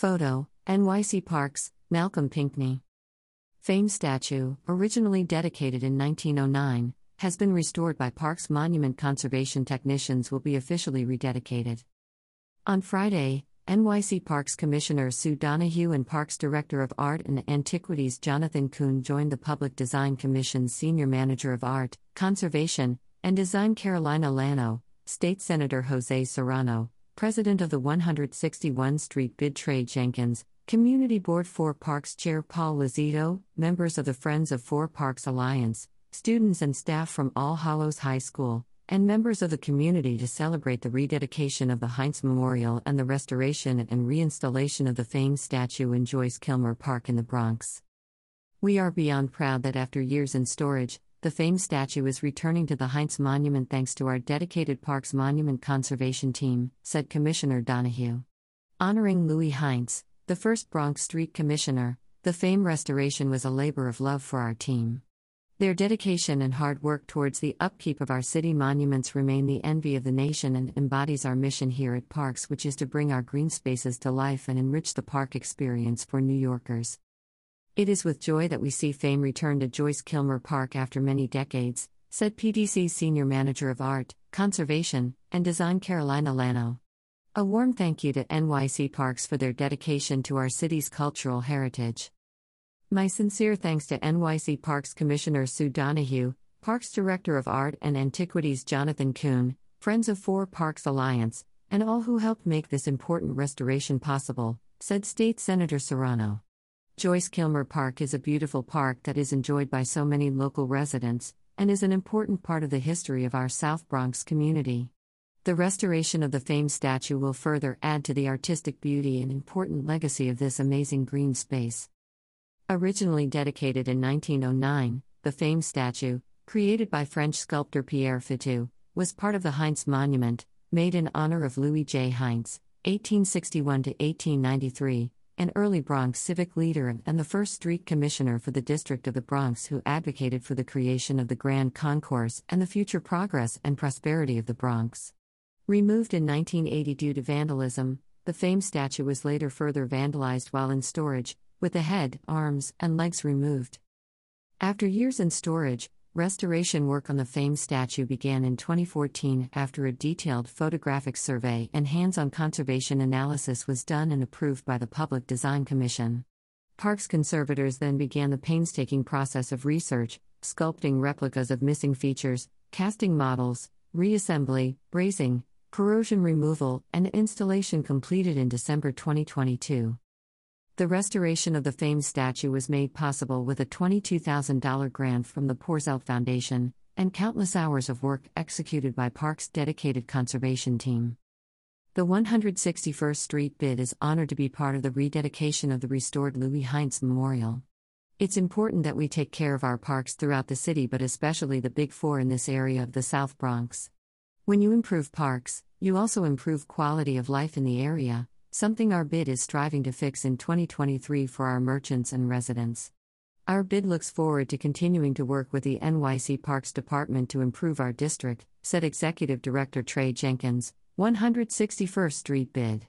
Photo NYC Parks, Malcolm Pinckney. Fame statue, originally dedicated in 1909, has been restored by Parks Monument conservation technicians will be officially rededicated. On Friday, NYC Parks Commissioner Sue Donoghue and Parks Director of Art and Antiquities Jonathan Kuhn joined the Public Design Commission's Senior Manager of Art, Conservation, and Design Carolina Lano, State Senator Jose Serrano, President of the 161 Street Bid Trey Jenkins, Community Board for Parks Chair Paul Lizito, members of the Friends of Four Parks Alliance, students and staff from All Hallows High School, and members of the community to celebrate the rededication of the Heintz Memorial and the restoration and reinstallation of the famed statue in Joyce Kilmer Park in the Bronx. We are beyond proud that after years in storage, the famed statue is returning to the Heintz Monument thanks to our dedicated Parks Monument Conservation Team, said Commissioner Donoghue. Honoring Louis Heintz, the first Bronx Street Commissioner, the fame restoration was a labor of love for our team. Their dedication and hard work towards the upkeep of our city monuments remain the envy of the nation and embodies our mission here at Parks, which is to bring our green spaces to life and enrich the park experience for New Yorkers. It is with joy that we see fame return to Joyce Kilmer Park after many decades, said PDC's Senior Manager of Art, Conservation, and Design Carolina Lano. A warm thank you to NYC Parks for their dedication to our city's cultural heritage. My sincere thanks to NYC Parks Commissioner Sue Donoghue, Parks Director of Art and Antiquities Jonathan Kuhn, Friends of Four Parks Alliance, and all who helped make this important restoration possible, said State Senator Serrano. Joyce Kilmer Park is a beautiful park that is enjoyed by so many local residents, and is an important part of the history of our South Bronx community. The restoration of the famed statue will further add to the artistic beauty and important legacy of this amazing green space. Originally dedicated in 1909, the famed statue, created by French sculptor Pierre Feitu, was part of the Heintz Monument, made in honor of Louis J. Heintz, 1861 1893, an early Bronx civic leader and the first street commissioner for the District of the Bronx who advocated for the creation of the Grand Concourse and the future progress and prosperity of the Bronx. Removed in 1980 due to vandalism, the famed statue was later further vandalized while in storage, with the head, arms, and legs removed. After years in storage, restoration work on the famed statue began in 2014 after a detailed photographic survey and hands on conservation analysis was done and approved by the Public Design Commission. Parks conservators then began the painstaking process of research, sculpting replicas of missing features, casting models, reassembly, brazing, corrosion removal, and installation completed in December 2022. The restoration of the famed statue was made possible with a $22,000 grant from the Porzel Foundation and countless hours of work executed by Park's dedicated conservation team. The 161st Street bid is honored to be part of the rededication of the restored Louis Heintz Memorial. It's important that we take care of our parks throughout the city, but especially the Big Four in this area of the South Bronx. When you improve parks, you also improve quality of life in the area, something our bid is striving to fix in 2023 for our merchants and residents. Our bid looks forward to continuing to work with the NYC Parks Department to improve our district, said Executive Director Trey Jenkins, 161st Street Bid.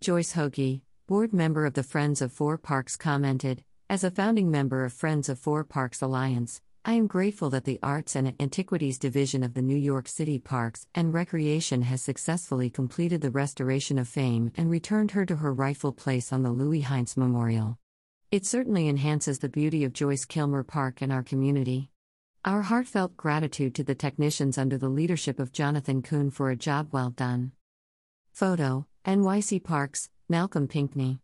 Joyce Hogi, board member of the Friends of Four Parks, commented As a founding member of Friends of Four Parks Alliance, I am grateful that the Arts and Antiquities Division of the New York City Parks and Recreation has successfully completed the restoration of fame and returned her to her rightful place on the Louis Heintz Memorial. It certainly enhances the beauty of Joyce Kilmer Park and our community. Our heartfelt gratitude to the technicians under the leadership of Jonathan Kuhn for a job well done. Photo NYC Parks, Malcolm Pinckney.